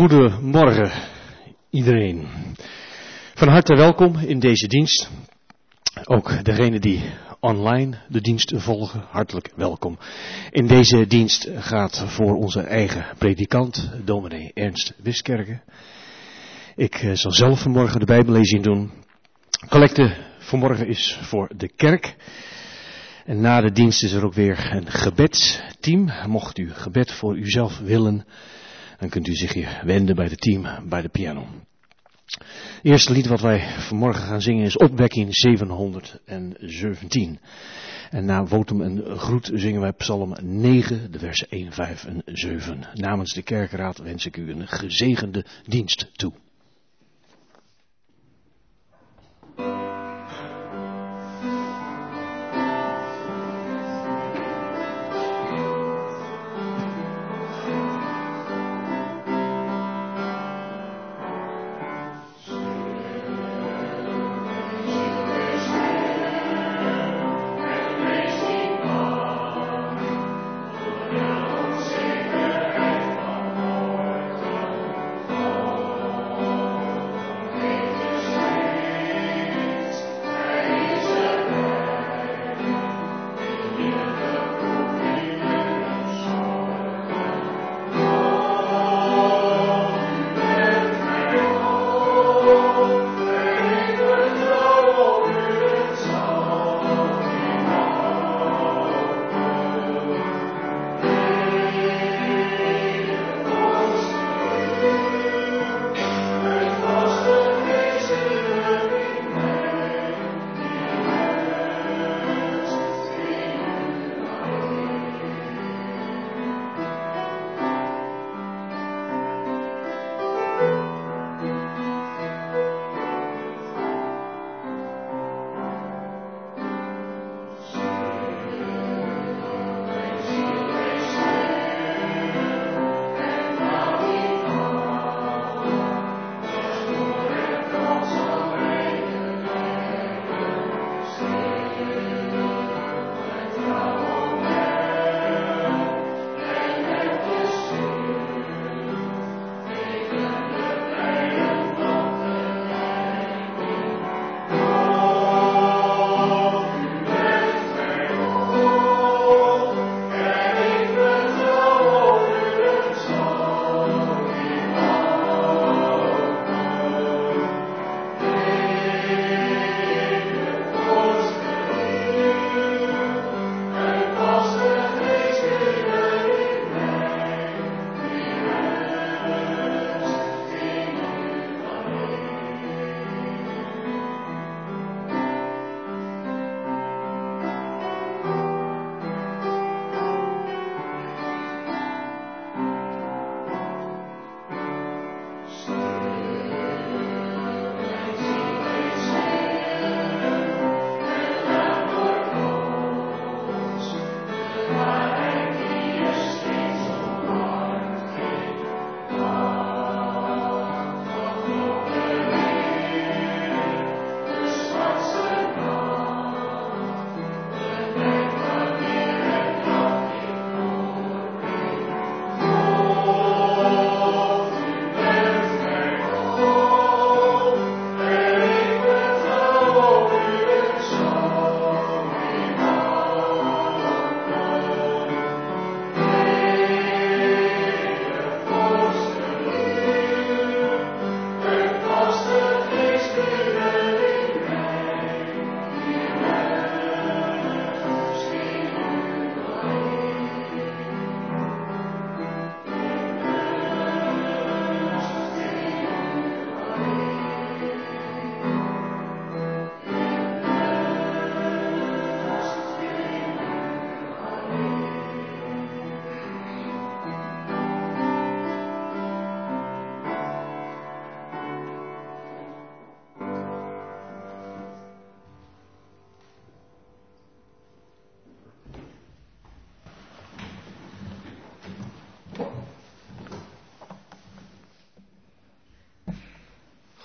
Goedemorgen iedereen. Van harte welkom in deze dienst. Ook degenen die online de dienst volgen, hartelijk welkom. In deze dienst gaat voor onze eigen predikant, dominee Ernst Wiskerken. Ik eh, zal zelf vanmorgen de Bijbellezing doen. Collecte vanmorgen is voor de kerk. En na de dienst is er ook weer een gebedsteam. Mocht u gebed voor uzelf willen, dan kunt u zich hier wenden bij het team bij de piano. Het eerste lied wat wij vanmorgen gaan zingen is Opwekking 717. En na votum en groet zingen wij Psalm 9, de versen 1, 5 en 7. Namens de kerkraad wens ik u een gezegende dienst toe.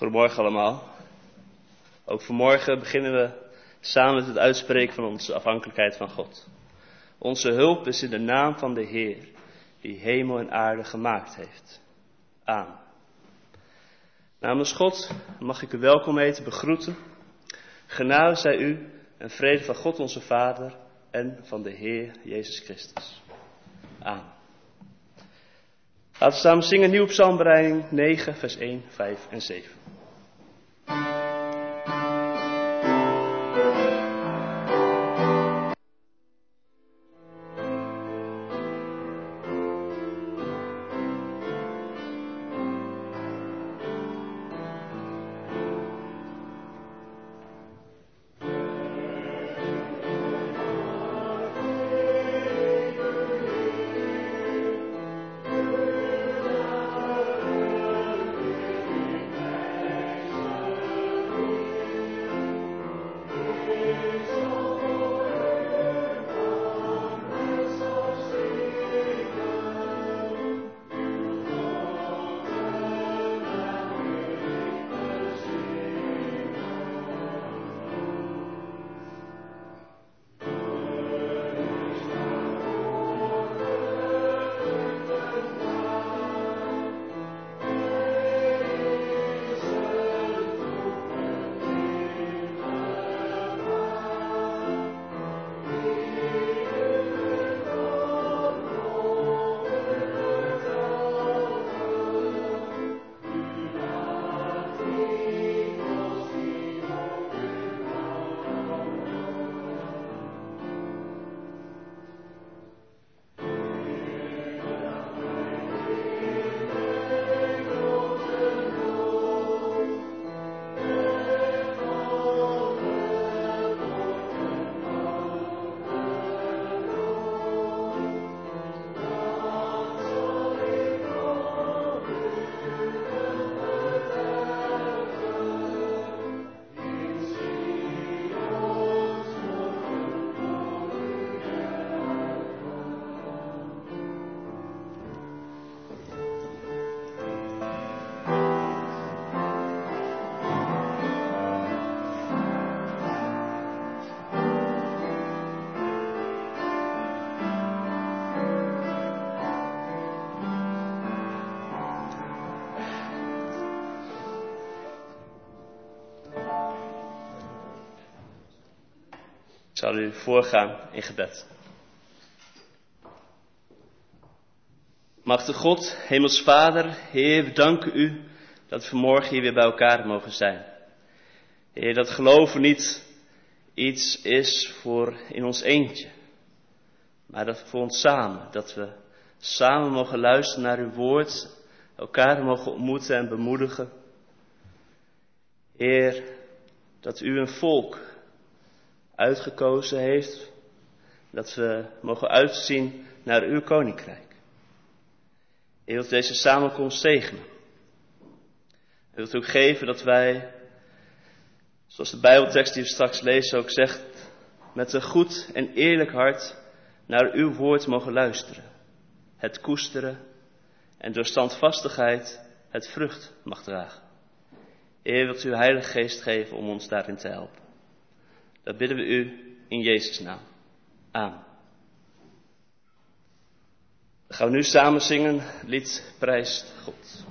Goedemorgen allemaal. Ook vanmorgen beginnen we samen met het uitspreken van onze afhankelijkheid van God. Onze hulp is in de naam van de Heer, die hemel en aarde gemaakt heeft. Amen. Namens God mag ik u welkom heten, begroeten. Genade zij u en vrede van God onze Vader en van de Heer Jezus Christus. Amen. Laten we samen zingen, nieuw psalmbereiding 9, vers 1, 5 en 7. Ik zal u voorgaan in gebed. Machtige God, Hemels Vader, Heer, we danken u dat we vanmorgen hier weer bij elkaar mogen zijn. Heer, dat geloven niet iets is voor in ons eentje, maar dat voor ons samen, dat we samen mogen luisteren naar uw woord, elkaar mogen ontmoeten en bemoedigen. Heer, dat u een volk uitgekozen heeft, dat we mogen uitzien naar uw koninkrijk. U wilt deze samenkomst zegenen. U wilt ook geven dat wij, zoals de Bijbeltekst die we straks lezen ook zegt, met een goed en eerlijk hart naar uw woord mogen luisteren, het koesteren en door standvastigheid het vrucht mag dragen. Heer, wilt u Heilige Geest geven om ons daarin te helpen. Dat bidden we u in Jezus' naam. Amen. We gaan nu samen zingen, lied prijst God.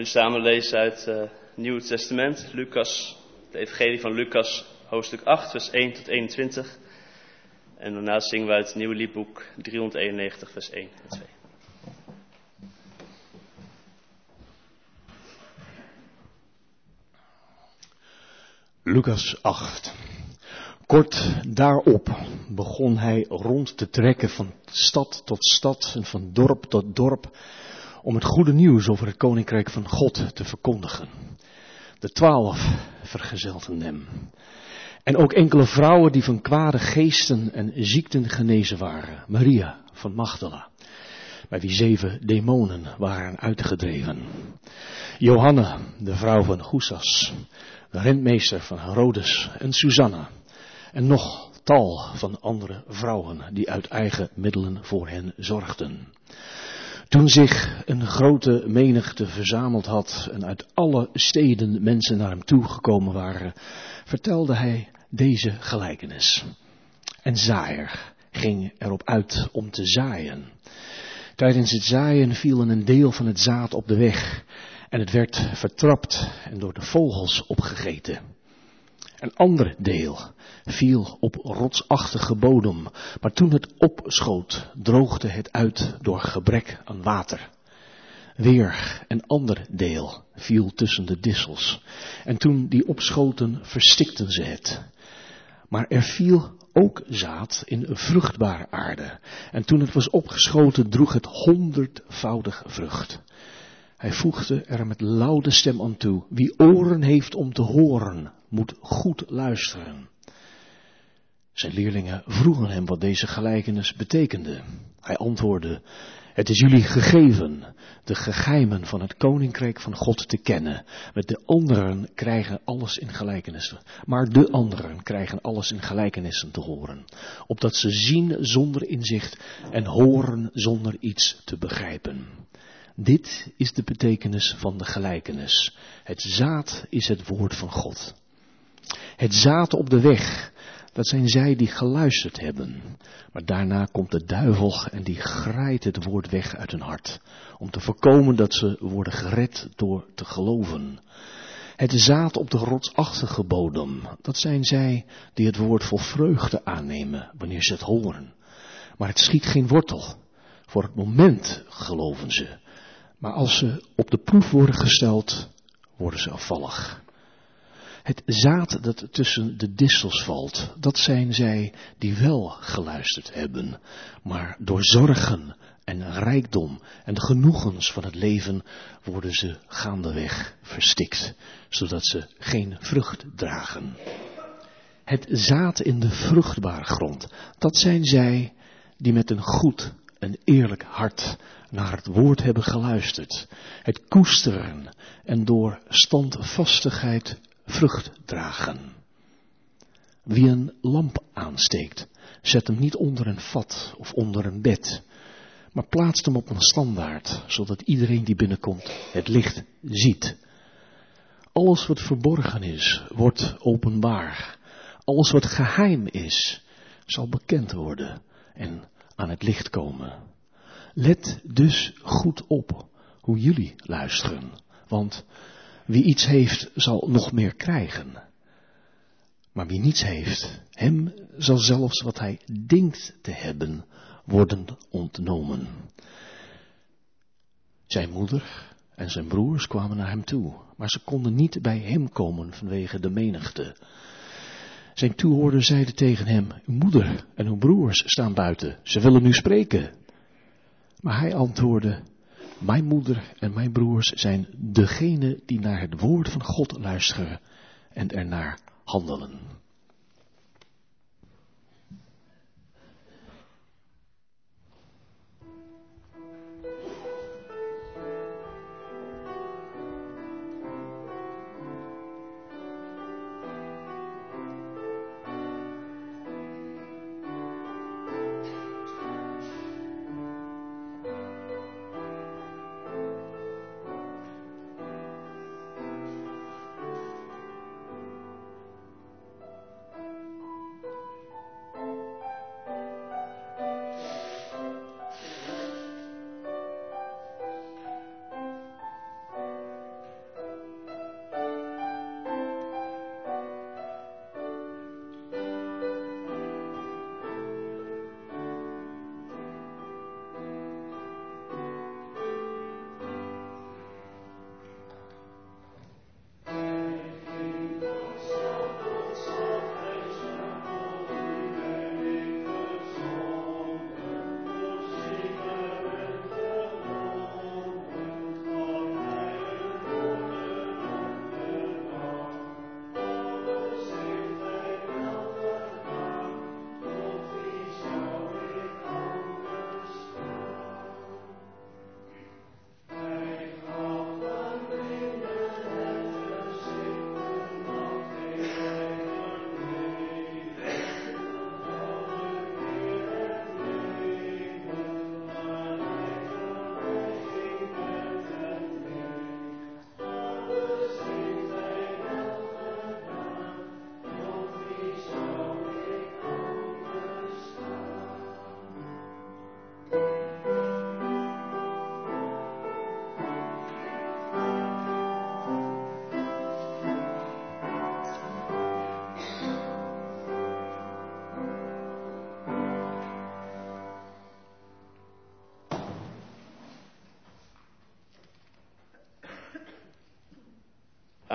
Nu samen lezen uit het uh, Nieuwe Testament, Lucas, de Evangelie van Lucas, hoofdstuk 8, vers 1 tot 21. En daarna zingen we uit het nieuwe liedboek 391, vers 1 en 2. Lucas 8. Kort daarop begon hij rond te trekken van stad tot stad en van dorp tot dorp om het goede nieuws over het koninkrijk van God te verkondigen. De twaalf vergezelden hem. En ook enkele vrouwen die van kwade geesten en ziekten genezen waren. Maria van Magdala, bij wie zeven demonen waren uitgedreven. Johanna, de vrouw van Goesas, de rentmeester van Herodes en Susanna. En nog tal van andere vrouwen die uit eigen middelen voor hen zorgden. Toen zich een grote menigte verzameld had en uit alle steden mensen naar hem toegekomen waren, vertelde hij deze gelijkenis. En zaaier ging erop uit om te zaaien. Tijdens het zaaien viel een deel van het zaad op de weg en het werd vertrapt en door de vogels opgegeten. Een ander deel viel op rotsachtige bodem, maar toen het opschoot, droogde het uit door gebrek aan water. Weer een ander deel viel tussen de dissels, en toen die opschoten, verstikten ze het. Maar er viel ook zaad in vruchtbare aarde, en toen het was opgeschoten, droeg het honderdvoudig vrucht. Hij voegde er met luide stem aan toe, wie oren heeft om te horen, moet goed luisteren. Zijn leerlingen vroegen hem wat deze gelijkenis betekende. Hij antwoordde, het is jullie gegeven de geheimen van het koninkrijk van God te kennen. Met de anderen krijgen alles in gelijkenissen. Maar de anderen krijgen alles in gelijkenissen te horen. Opdat ze zien zonder inzicht en horen zonder iets te begrijpen. Dit is de betekenis van de gelijkenis. Het zaad is het woord van God. Het zaad op de weg, dat zijn zij die geluisterd hebben. Maar daarna komt de duivel en die grijpt het woord weg uit hun hart. Om te voorkomen dat ze worden gered door te geloven. Het zaad op de rotsachtige bodem, dat zijn zij die het woord vol vreugde aannemen wanneer ze het horen. Maar het schiet geen wortel. Voor het moment geloven ze. Maar als ze op de proef worden gesteld, worden ze afvallig. Het zaad dat tussen de distels valt, dat zijn zij die wel geluisterd hebben, maar door zorgen en rijkdom en de genoegens van het leven worden ze gaandeweg verstikt, zodat ze geen vrucht dragen. Het zaad in de vruchtbare grond, dat zijn zij die met een goed en eerlijk hart naar het woord hebben geluisterd, het koesteren en door standvastigheid vrucht dragen. Wie een lamp aansteekt, zet hem niet onder een vat of onder een bed, maar plaatst hem op een standaard, zodat iedereen die binnenkomt het licht ziet. Alles wat verborgen is, wordt openbaar. Alles wat geheim is, zal bekend worden en aan het licht komen. Let dus goed op hoe jullie luisteren, want wie iets heeft zal nog meer krijgen. Maar wie niets heeft, hem zal zelfs wat hij denkt te hebben worden ontnomen. Zijn moeder en zijn broers kwamen naar hem toe, maar ze konden niet bij hem komen vanwege de menigte. Zijn toehoorders zeiden tegen hem, uw moeder en uw broers staan buiten, ze willen nu spreken. Maar hij antwoordde, mijn moeder en mijn broers zijn degene die naar het woord van God luisteren en ernaar handelen.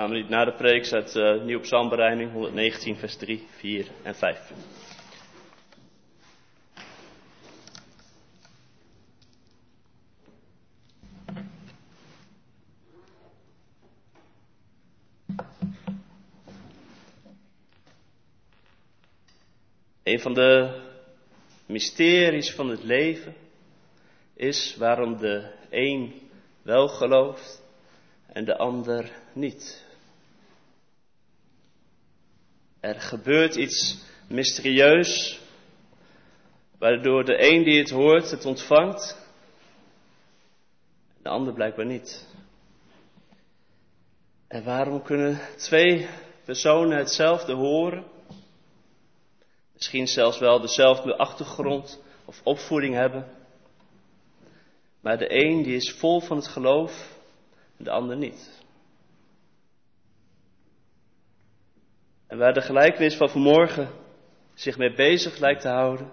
Minuut na de preek uit uh, Nieuw Psalmbereiding 119, vers 3, 4 en 5. Een van de mysteries van het leven is waarom de een wel gelooft en de ander niet. Er gebeurt iets mysterieus, waardoor de een die het hoort het ontvangt, de ander blijkbaar niet. En waarom kunnen twee personen hetzelfde horen, misschien zelfs wel dezelfde achtergrond of opvoeding hebben, maar de een die is vol van het geloof de ander niet. En waar de gelijkenis van vanmorgen zich mee bezig lijkt te houden,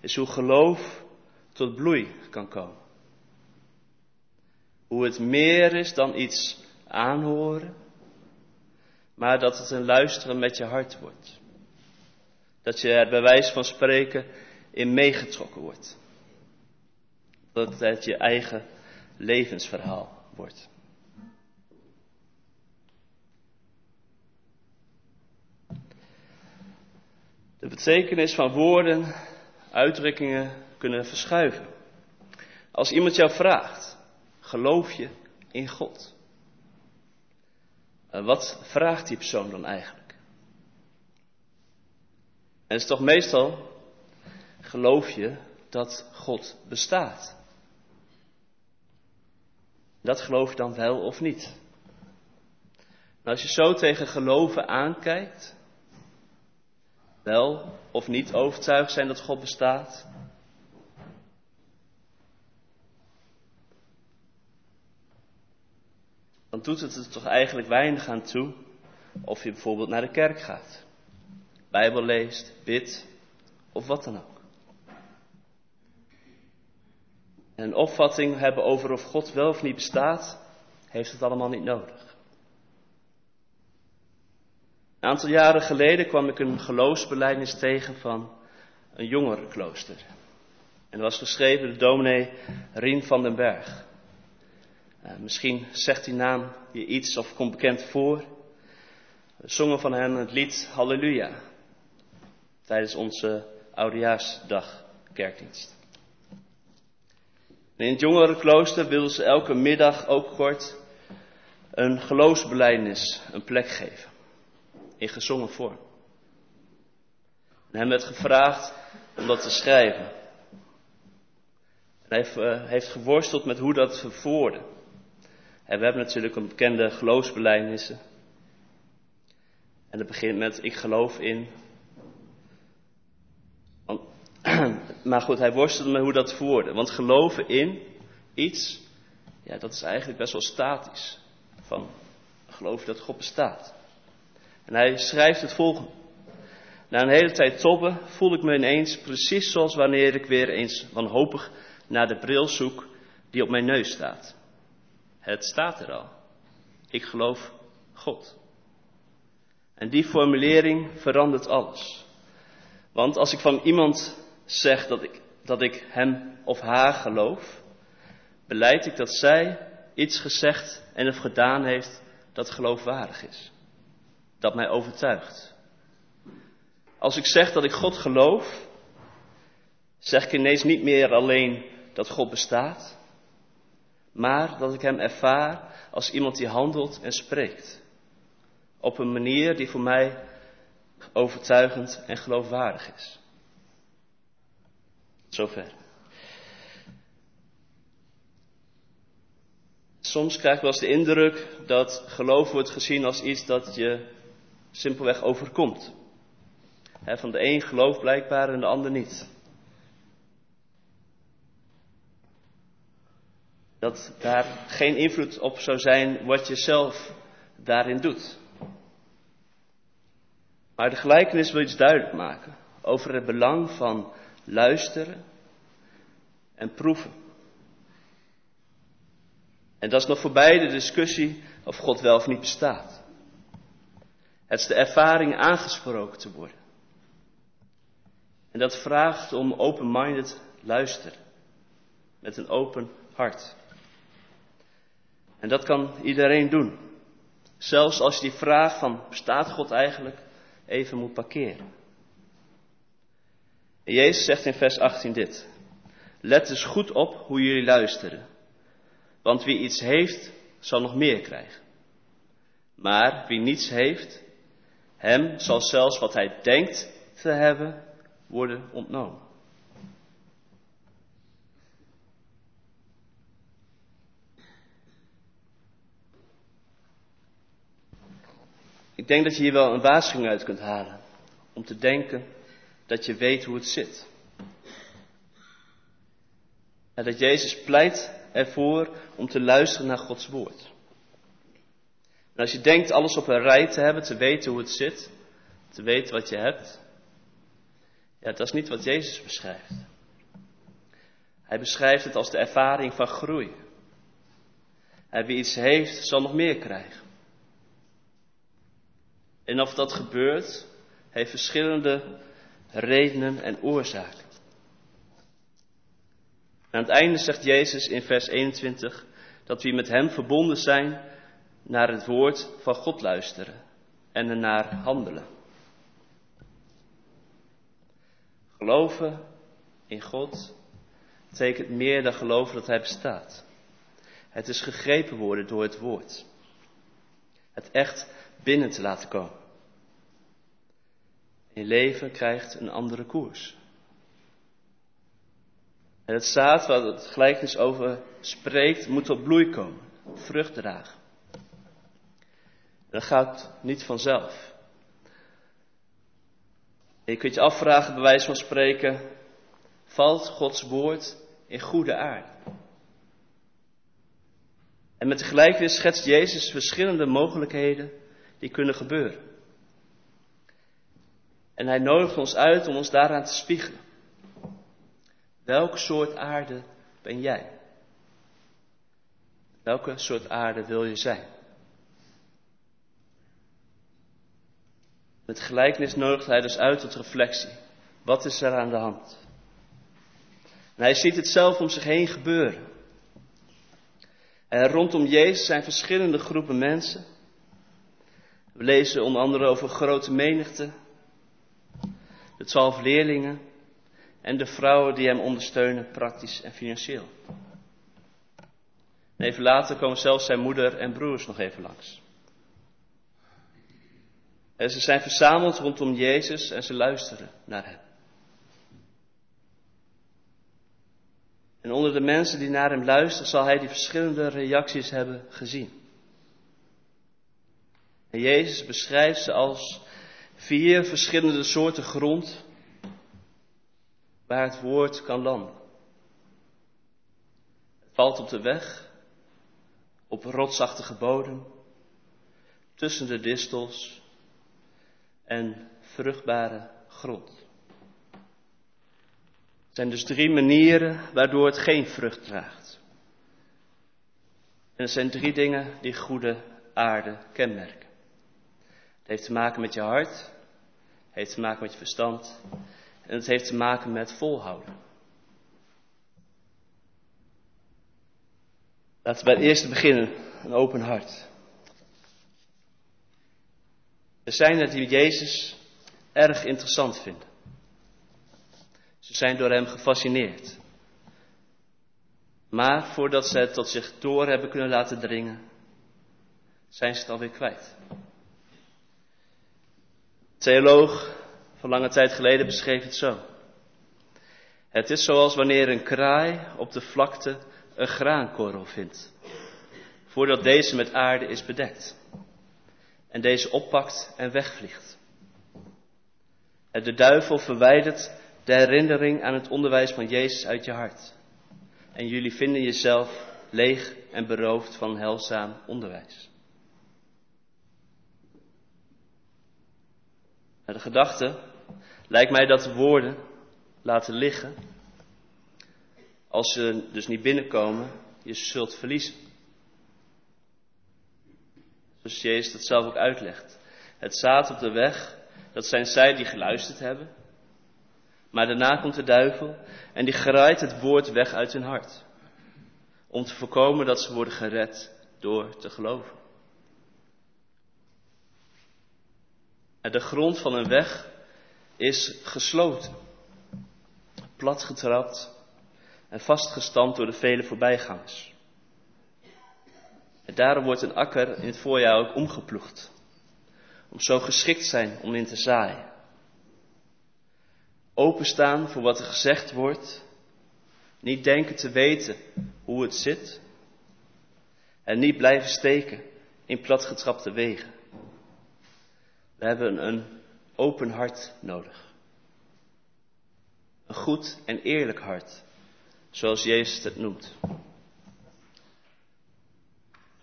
is hoe geloof tot bloei kan komen. Hoe het meer is dan iets aanhoren, maar dat het een luisteren met je hart wordt. Dat je er bij wijze van spreken in meegetrokken wordt. Dat het je eigen levensverhaal wordt. De betekenis van woorden, uitdrukkingen kunnen verschuiven. Als iemand jou vraagt, geloof je in God? Wat vraagt die persoon dan eigenlijk? En het is toch meestal, geloof je dat God bestaat? Dat geloof je dan wel of niet? Nou, als je zo tegen geloven aankijkt, wel of niet overtuigd zijn dat God bestaat? Dan doet het er toch eigenlijk weinig aan toe of je bijvoorbeeld naar de kerk gaat, Bijbel leest, bidt of wat dan ook. En een opvatting hebben over of God wel of niet bestaat, heeft het allemaal niet nodig. Een aantal jaren geleden kwam ik een geloofsbeleidnis tegen van een jongerenklooster. En dat was geschreven door dominee Rien van den Berg. Uh, misschien zegt die naam je iets of komt bekend voor. We zongen van hen het lied Halleluja tijdens onze oudejaarsdag kerkdienst. in het jongerenklooster wilden ze elke middag ook kort een geloofsbeleidnis een plek geven in gezongen vorm. En hem werd gevraagd om dat te schrijven. En hij heeft, geworsteld met hoe dat verwoorden. En we hebben natuurlijk een bekende geloofsbelijnissen. En dat begint met ik geloof in. Maar goed, hij worstelde met hoe dat verwoorden. Want geloven in iets, ja, dat is eigenlijk best wel statisch. Van geloof dat God bestaat. En hij schrijft het volgende. Na een hele tijd tobben voel ik me ineens precies zoals wanneer ik weer eens wanhopig naar de bril zoek die op mijn neus staat. Het staat er al. Ik geloof God. En die formulering verandert alles. Want als ik van iemand zeg dat ik, dat ik hem of haar geloof, beleid ik dat zij iets gezegd en of gedaan heeft dat geloofwaardig is dat mij overtuigt. Als ik zeg dat ik God geloof, zeg ik ineens niet meer alleen dat God bestaat, maar dat ik Hem ervaar als iemand die handelt en spreekt. Op een manier die voor mij overtuigend en geloofwaardig is. Zover. Soms krijg ik wel eens de indruk dat geloof wordt gezien als iets dat je simpelweg overkomt. van de een gelooft blijkbaar en de ander niet. Dat daar geen invloed op zou zijn wat je zelf daarin doet. Maar de gelijkenis wil iets duidelijk maken over het belang van luisteren en proeven. En dat is nog voorbij de discussie of God wel of niet bestaat. Het is de ervaring aangesproken te worden. En dat vraagt om open-minded luisteren. Met een open hart. En dat kan iedereen doen. Zelfs als je die vraag van bestaat God eigenlijk even moet parkeren. En Jezus zegt in vers 18 dit. Let dus goed op hoe jullie luisteren. Want wie iets heeft, zal nog meer krijgen. Maar wie niets heeft, hem zal zelfs wat hij denkt te hebben worden ontnomen. Ik denk dat je hier wel een waarschuwing uit kunt halen. Om te denken dat je weet hoe het zit. En dat Jezus pleit ervoor om te luisteren naar Gods woord. Als je denkt alles op een rij te hebben, te weten hoe het zit, te weten wat je hebt, ja, dat is niet wat Jezus beschrijft. Hij beschrijft het als de ervaring van groei. En wie iets heeft, zal nog meer krijgen. En of dat gebeurt, heeft verschillende redenen en oorzaken. aan het einde zegt Jezus in vers 21 dat we met Hem verbonden zijn naar het woord van God luisteren en ernaar handelen. Geloven in God betekent meer dan geloven dat Hij bestaat. Het is gegrepen worden door het woord. Het echt binnen te laten komen. Je leven krijgt een andere koers. En het zaad waar het gelijkenis over spreekt, moet tot bloei komen, vrucht dragen. Dat gaat niet vanzelf. je kunt je afvragen, bij wijze van spreken, valt Gods woord in goede aarde? En met de gelijkenis schetst Jezus verschillende mogelijkheden die kunnen gebeuren. En hij nodigt ons uit om ons daaraan te spiegelen. Welk soort aarde ben jij? Welke soort aarde wil je zijn? Met gelijkenis nodigt hij dus uit tot reflectie. Wat is er aan de hand? En hij ziet het zelf om zich heen gebeuren. En rondom Jezus zijn verschillende groepen mensen. We lezen onder andere over grote menigte, de twaalf leerlingen en de vrouwen die hem ondersteunen, praktisch en financieel. En even later komen zelfs zijn moeder en broers nog even langs. En ze zijn verzameld rondom Jezus en ze luisteren naar hem. En onder de mensen die naar hem luisteren, zal hij die verschillende reacties hebben gezien. En Jezus beschrijft ze als vier verschillende soorten grond waar het woord kan landen. Het valt op de weg, op rotsachtige bodem, tussen de distels en vruchtbare grond. Het zijn dus drie manieren waardoor het geen vrucht draagt. En het zijn drie dingen die goede aarde kenmerken. Het heeft te maken met je hart. Het heeft te maken met je verstand. En het heeft te maken met volhouden. Laten we bij het eerste beginnen. Een open hart. Er zijn er die Jezus erg interessant vinden. Ze zijn door hem gefascineerd. Maar voordat ze het tot zich door hebben kunnen laten dringen, zijn ze het alweer kwijt theoloog van lange tijd geleden beschreef het zo. Het is zoals wanneer een kraai op de vlakte een graankorrel vindt, voordat deze met aarde is bedekt, en deze oppakt en wegvliegt. De duivel verwijdert de herinnering aan het onderwijs van Jezus uit je hart. En jullie vinden jezelf leeg en beroofd van helzaam onderwijs. de gedachte lijkt mij dat de woorden laten liggen, als ze dus niet binnenkomen, je zult verliezen. Zoals Jezus dat zelf ook uitlegt. Het zaad op de weg, dat zijn zij die geluisterd hebben. Maar daarna komt de duivel en die graait het woord weg uit hun hart. Om te voorkomen dat ze worden gered door te geloven. En de grond van een weg is gesloten, platgetrapt en vastgestampt door de vele voorbijgangers. Daarom wordt een akker in het voorjaar ook omgeploegd, om zo geschikt zijn om in te zaaien. Openstaan voor wat er gezegd wordt, niet denken te weten hoe het zit en niet blijven steken in platgetrapte wegen. We hebben een open hart nodig. Een goed en eerlijk hart, zoals Jezus het noemt.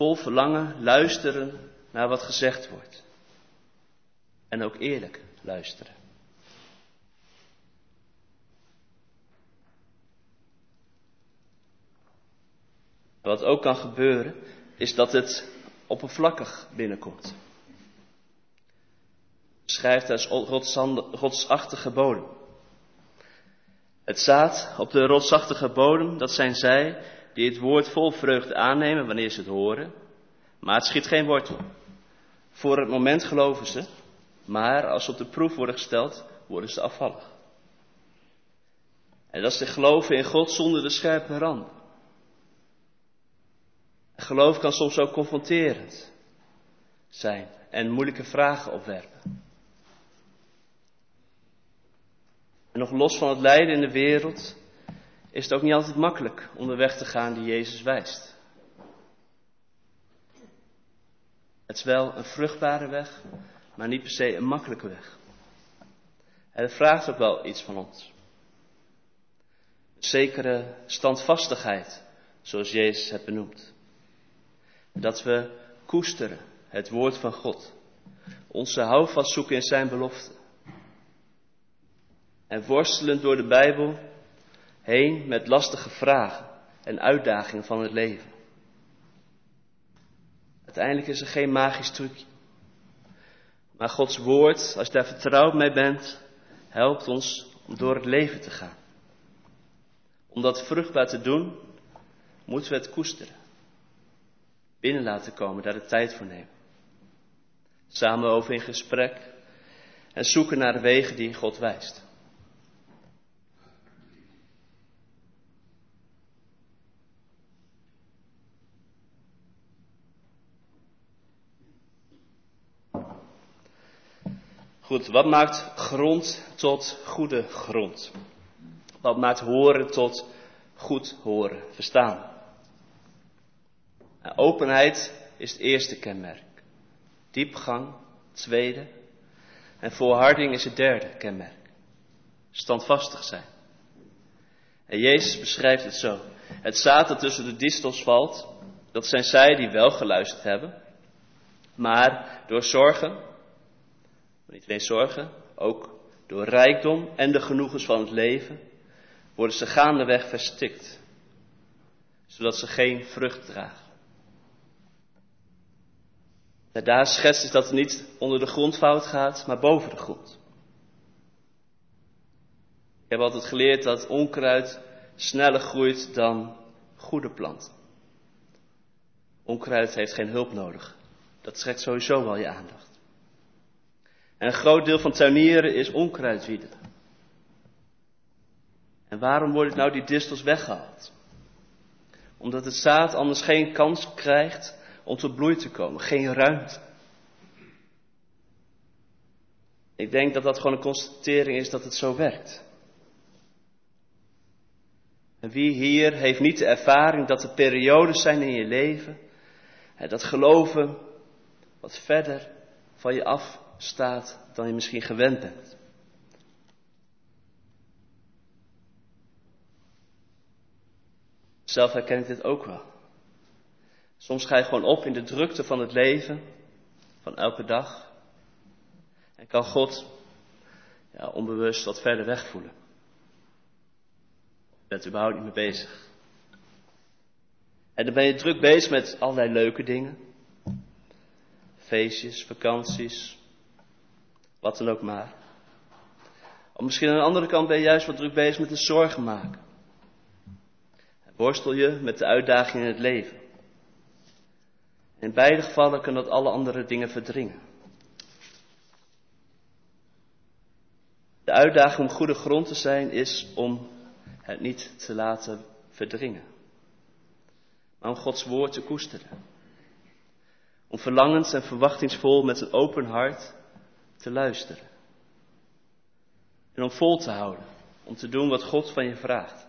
Vol verlangen luisteren naar wat gezegd wordt. En ook eerlijk luisteren. Wat ook kan gebeuren, is dat het oppervlakkig binnenkomt. Schrijft als rotsachtige bodem. Het zaad op de rotsachtige bodem, dat zijn zij die het woord vol vreugde aannemen wanneer ze het horen, maar het schiet geen wortel. Voor het moment geloven ze, maar als ze op de proef worden gesteld, worden ze afvallig. En dat is de geloven in God zonder de scherpe rand. Geloof kan soms ook confronterend zijn en moeilijke vragen opwerpen. En nog los van het lijden in de wereld is het ook niet altijd makkelijk om de weg te gaan die Jezus wijst. Het is wel een vruchtbare weg, maar niet per se een makkelijke weg. En het vraagt ook wel iets van ons. Een zekere standvastigheid, zoals Jezus het benoemt. Dat we koesteren het woord van God. Onze houvast zoeken in zijn belofte. En worstelen door de Bijbel heen met lastige vragen en uitdagingen van het leven. Uiteindelijk is er geen magisch trucje. Maar Gods woord, als je daar vertrouwd mee bent, helpt ons om door het leven te gaan. Om dat vruchtbaar te doen, moeten we het koesteren binnen laten komen, daar de tijd voor nemen. Samen over in gesprek en zoeken naar de wegen die God wijst. Wat maakt grond tot goede grond? Wat maakt horen tot goed horen, verstaan? Openheid is het eerste kenmerk. Diepgang, tweede. En volharding is het derde kenmerk. Standvastig zijn. En Jezus beschrijft het zo. Het zaad dat tussen de distels valt, dat zijn zij die wel geluisterd hebben, maar door zorgen, niet zorgen, ook door rijkdom en de genoegens van het leven, worden ze gaandeweg verstikt, zodat ze geen vrucht dragen. Daar schetst is dat het niet onder de grond fout gaat, maar boven de grond. Ik heb altijd geleerd dat onkruid sneller groeit dan goede planten. Onkruid heeft geen hulp nodig. Dat trekt sowieso wel je aandacht. En een groot deel van tuinieren is onkruidwieden. En waarom worden nou die distels weggehaald? Omdat het zaad anders geen kans krijgt om tot bloei te komen. Geen ruimte. Ik denk dat dat gewoon een constatering is dat het zo werkt. En wie hier heeft niet de ervaring dat er periodes zijn in je leven, dat geloven wat verder van je af staat dan je misschien gewend bent. Zelf herken ik dit ook wel. Soms ga je gewoon op in de drukte van het leven, van elke dag. En kan God ja, onbewust wat verder wegvoelen. Je bent überhaupt niet mee bezig. En dan ben je druk bezig met allerlei leuke dingen. Feestjes, vakanties, Wat dan ook maar. Of misschien aan de andere kant ben je juist wat druk bezig met de zorgen maken. Worstel je met de uitdagingen in het leven. In beide gevallen kan dat alle andere dingen verdringen. De uitdaging om goede grond te zijn is om het niet te laten verdringen. Maar om Gods woord te koesteren. Om verlangend en verwachtingsvol met een open hart te luisteren. En om vol te houden. Om te doen wat God van je vraagt.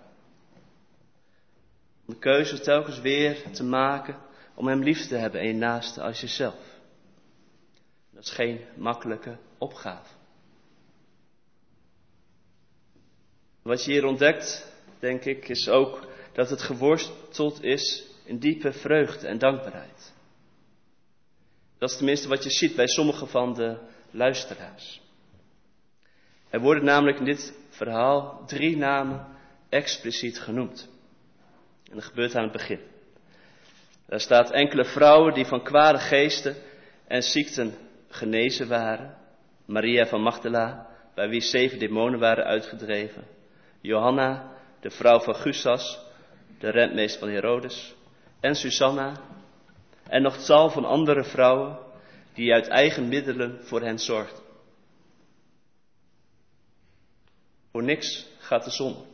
Om de keuze telkens weer te maken om Hem lief te hebben en naaste als jezelf. Dat is geen makkelijke opgave. Wat je hier ontdekt, denk ik, is ook dat het geworsteld is in diepe vreugde en dankbaarheid. Dat is tenminste wat je ziet bij sommige van de luisteraars. Er worden namelijk in dit verhaal drie namen expliciet genoemd. En dat gebeurt aan het begin. Daar staat enkele vrouwen die van kwade geesten en ziekten genezen waren. Maria van Magdala, bij wie zeven demonen waren uitgedreven. Johanna, de vrouw van Gusas, de rentmeester van Herodes. En Susanna. En nog tal van andere vrouwen die uit eigen middelen voor hen zorgden. Voor niks gaat de zon op.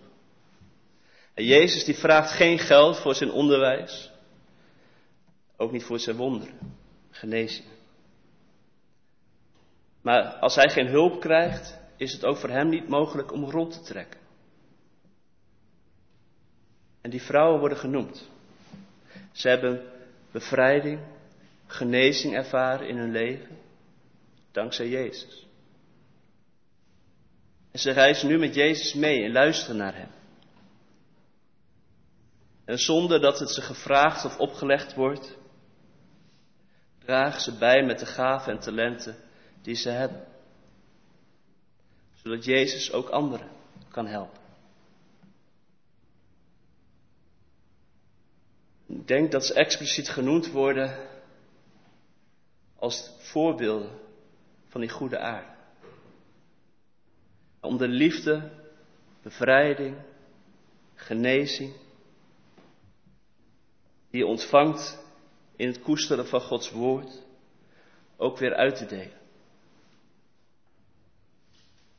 En Jezus die vraagt geen geld voor zijn onderwijs. Ook niet voor zijn wonderen, genezingen. Maar als hij geen hulp krijgt, is het ook voor hem niet mogelijk om rond te trekken. En die vrouwen worden genoemd. Ze hebben bevrijding, genezing ervaren in hun leven, dankzij Jezus. En ze reizen nu met Jezus mee en luisteren naar Hem. En zonder dat het ze gevraagd of opgelegd wordt, dragen ze bij met de gaven en talenten die ze hebben. Zodat Jezus ook anderen kan helpen. Ik denk dat ze expliciet genoemd worden als voorbeelden van die goede aarde. Om de liefde, bevrijding, genezing, die je ontvangt in het koesteren van Gods woord, ook weer uit te delen.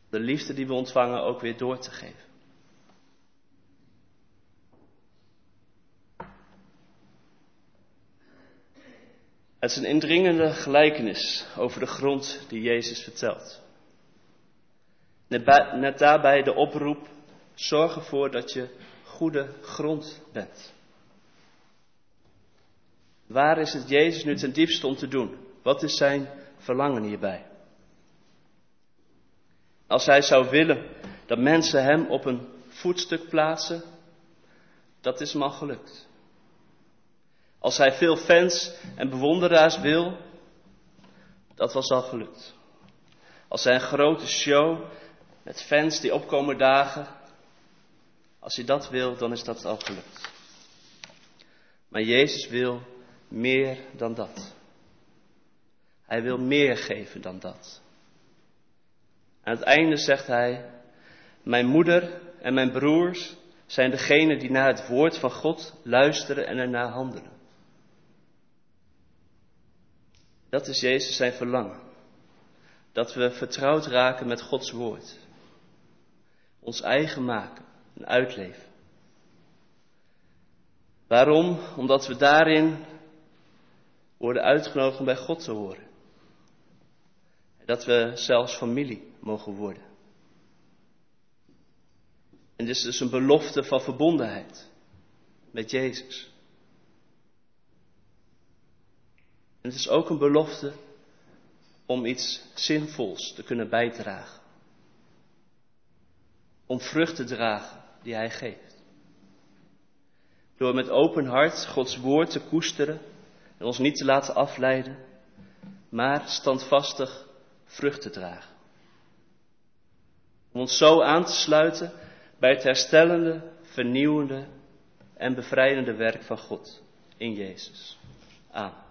De liefde die we ontvangen ook weer door te geven. Het is een indringende gelijkenis over de grond die Jezus vertelt. Net daarbij de oproep, zorg ervoor dat je goede grond bent. Waar is het Jezus nu ten diepste om te doen? Wat is zijn verlangen hierbij? Als hij zou willen dat mensen hem op een voetstuk plaatsen, dat is hem al gelukt. Als hij veel fans en bewonderaars wil, dat was al gelukt. Als hij een grote show met fans die opkomen dagen, als hij dat wil, dan is dat al gelukt. Maar Jezus wil meer dan dat. Hij wil meer geven dan dat. Aan het einde zegt hij, mijn moeder en mijn broers zijn degenen die naar het woord van God luisteren en ernaar handelen. Dat is Jezus zijn verlangen. Dat we vertrouwd raken met Gods woord. Ons eigen maken en uitleven. Waarom? Omdat we daarin worden uitgenodigd om bij God te horen. Dat we zelfs familie mogen worden. En dit is dus een belofte van verbondenheid met Jezus. En het is ook een belofte om iets zinvols te kunnen bijdragen. Om vrucht te dragen die Hij geeft. Door met open hart Gods woord te koesteren en ons niet te laten afleiden, maar standvastig vrucht te dragen. Om ons zo aan te sluiten bij het herstellende, vernieuwende en bevrijdende werk van God in Jezus. Amen.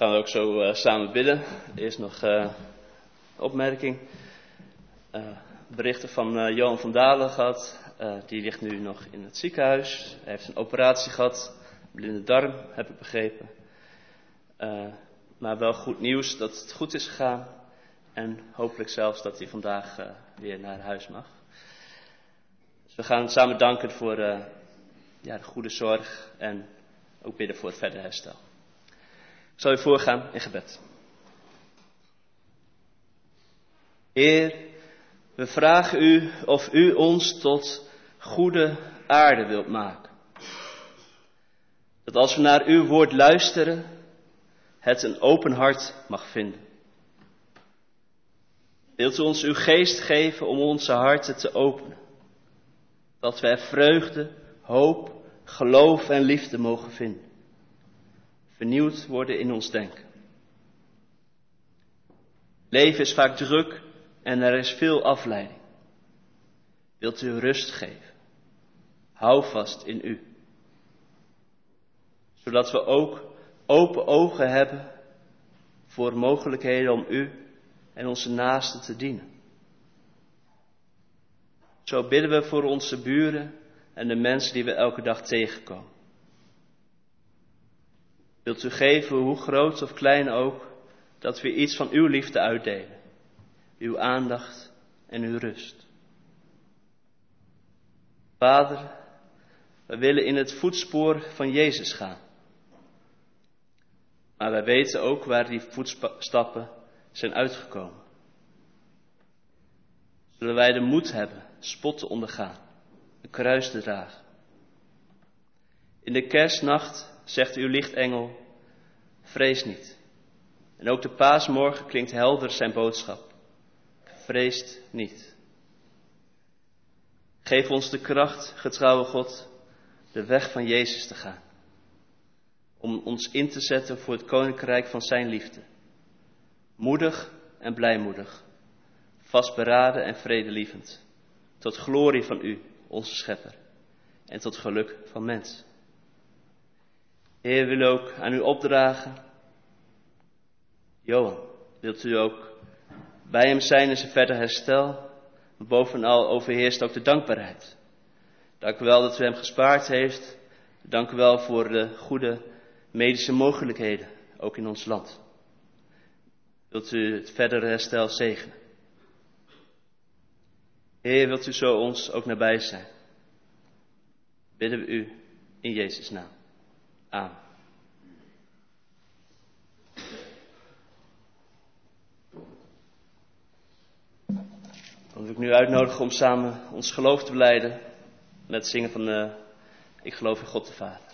Gaan we ook zo uh, samen bidden. Eerst nog uh, opmerking. Uh, berichten van Johan van Dalen gehad. die ligt nu nog in het ziekenhuis. Hij heeft een operatie gehad. Blinde darm, heb ik begrepen. maar wel goed nieuws dat het goed is gegaan. En hopelijk zelfs dat hij vandaag weer naar huis mag. Dus we gaan samen danken voor ja, de goede zorg en ook bidden voor het verder herstel. Ik zal u voorgaan in gebed. Heer, we vragen u of u ons tot goede aarde wilt maken. Dat als we naar uw woord luisteren, het een open hart mag vinden. Wilt u ons uw geest geven om onze harten te openen? Dat er vreugde, hoop, geloof en liefde mogen vinden vernieuwd worden in ons denken. Leven is vaak druk en er is veel afleiding. Wilt u rust geven? Hou vast in u. Zodat we ook open ogen hebben voor mogelijkheden om u en onze naasten te dienen. Zo bidden we voor onze buren en de mensen die we elke dag tegenkomen. Wilt u geven, hoe groot of klein ook, dat we iets van uw liefde uitdelen, uw aandacht en uw rust. Vader, we willen in het voetspoor van Jezus gaan. Maar wij weten ook waar die voetstappen zijn uitgekomen. Zullen wij de moed hebben spot te ondergaan, een kruis te dragen. In de kerstnacht zegt uw lichtengel, vrees niet. En ook de paasmorgen klinkt helder zijn boodschap. Vreest niet. Geef ons de kracht, getrouwe God, de weg van Jezus te gaan. Om ons in te zetten voor het koninkrijk van Zijn liefde. Moedig en blijmoedig. Vastberaden en vredelievend. Tot glorie van U, onze Schepper. En tot geluk van mensen. Heer wil ook aan u opdragen. Johan, wilt u ook bij hem zijn in zijn verder herstel? Bovenal overheerst ook de dankbaarheid. Dank u wel dat u hem gespaard heeft. Dank u wel voor de goede medische mogelijkheden, ook in ons land. Wilt u het verdere herstel zegenen? Heer, wilt u zo ons ook nabij zijn? Bidden we u in Jezus' naam aan. Dan wil ik nu uitnodigen om samen ons geloof te beleiden met het zingen van de Ik geloof in God de Vader.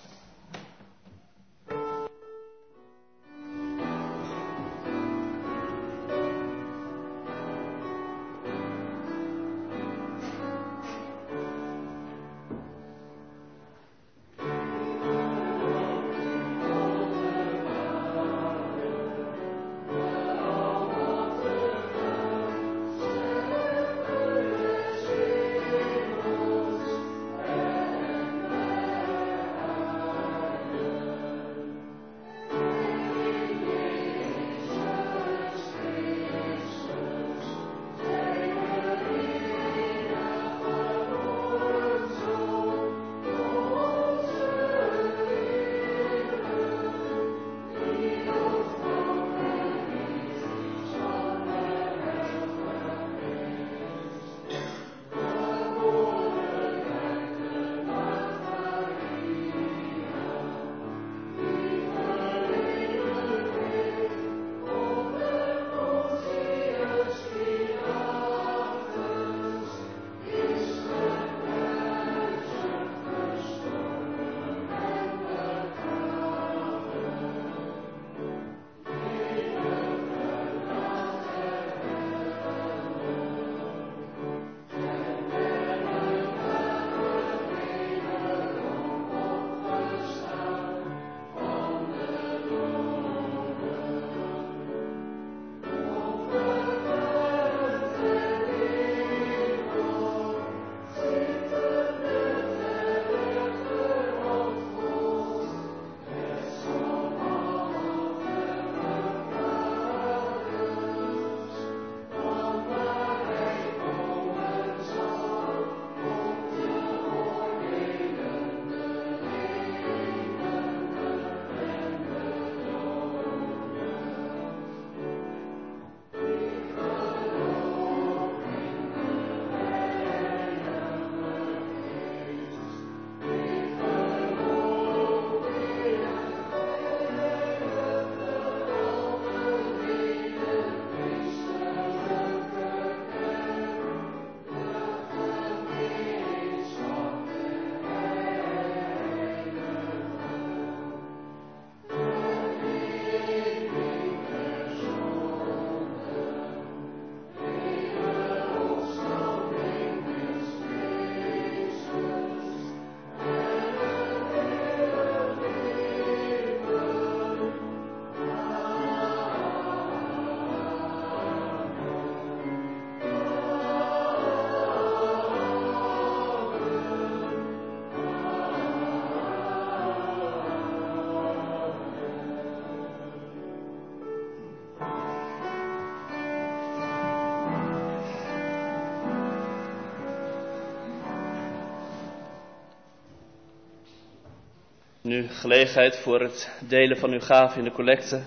Gelegenheid voor het delen van uw gaven in de collecte.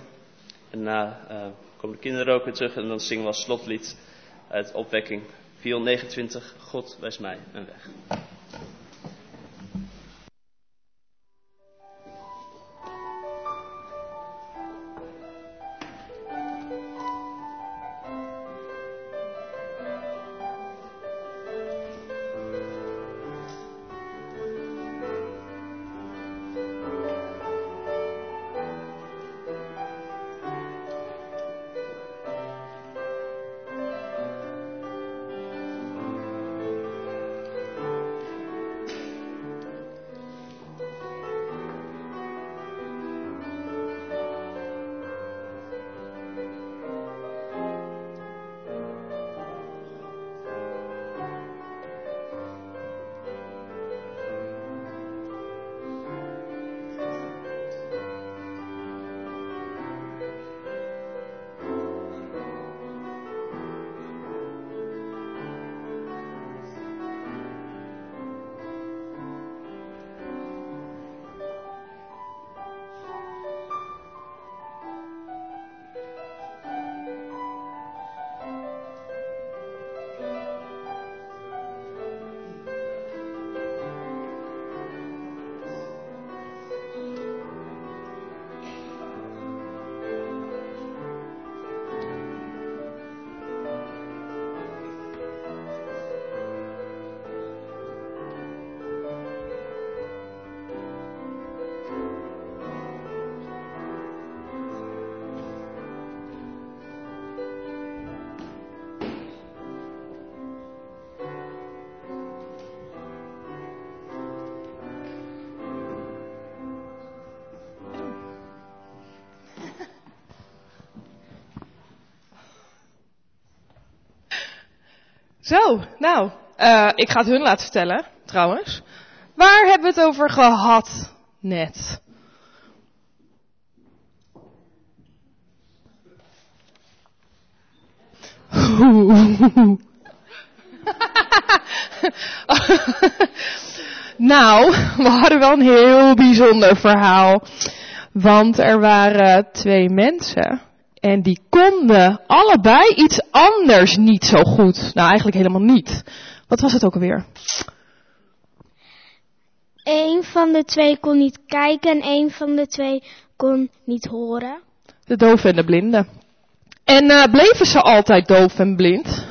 En na uh, komen de kinderen ook weer terug en dan zingen we als slotlied uit opwekking 429, God wijs mij een weg. Zo, nou, uh, ik ga het hun laten vertellen, trouwens. Waar hebben we het over gehad net? nou, we hadden wel een heel bijzonder verhaal. Want er waren twee mensen en die konden allebei iets anders niet zo goed. Nou, eigenlijk helemaal niet. Wat was het ook alweer? Eén van de twee kon niet kijken en één van de twee kon niet horen. De doof en de blinde. En uh, bleven ze altijd doof en blind?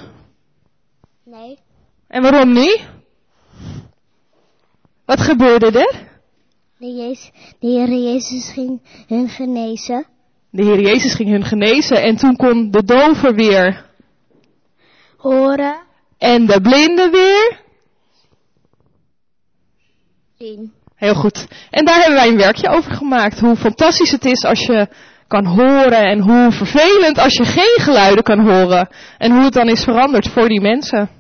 Nee. En waarom niet? Wat gebeurde er? De, Jezus, de Heer Jezus ging hun genezen. De Heer Jezus ging hun genezen en toen kon de dover weer horen. En de blinde weer zien. Heel goed. En daar hebben wij een werkje over gemaakt. Hoe fantastisch het is als je kan horen en hoe vervelend als je geen geluiden kan horen. En hoe het dan is veranderd voor die mensen.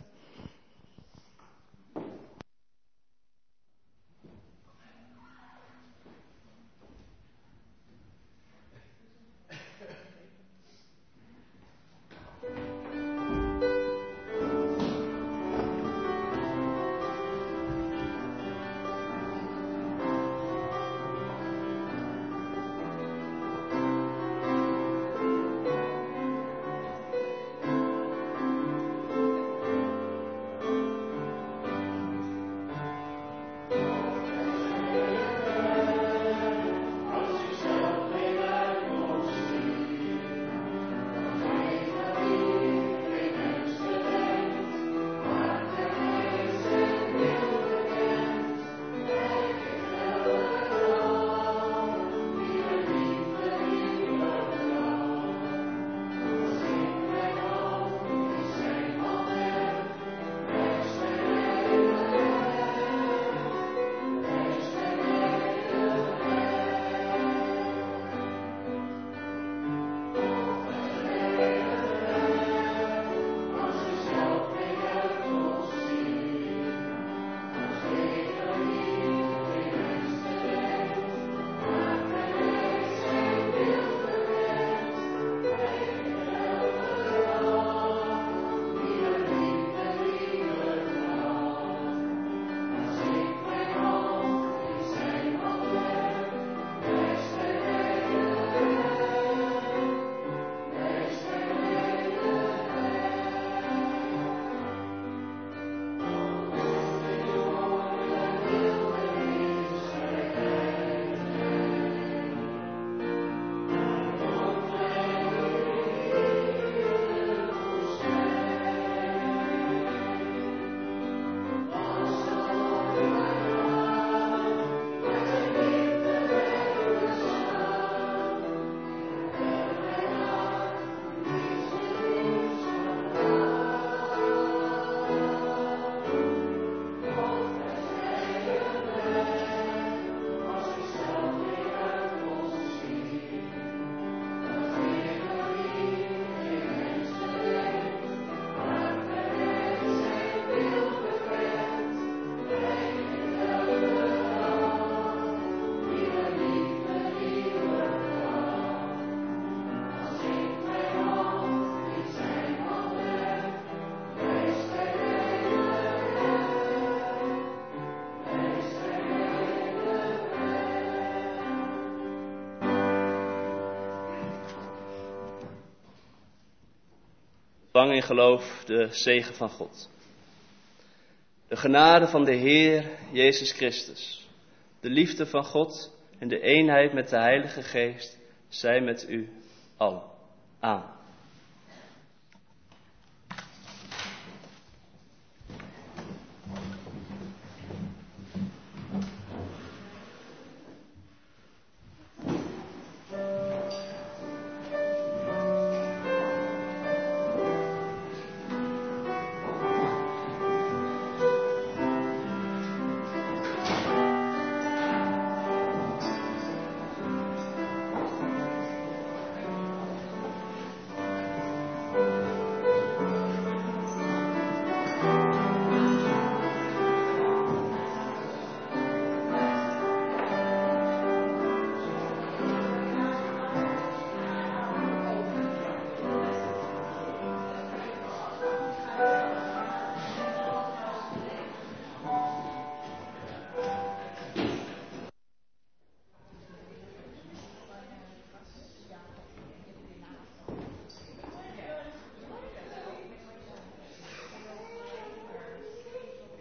Ontvang in geloof de zegen van God. De genade van de Heer Jezus Christus, de liefde van God en de eenheid met de Heilige Geest zij met u allen. Amen.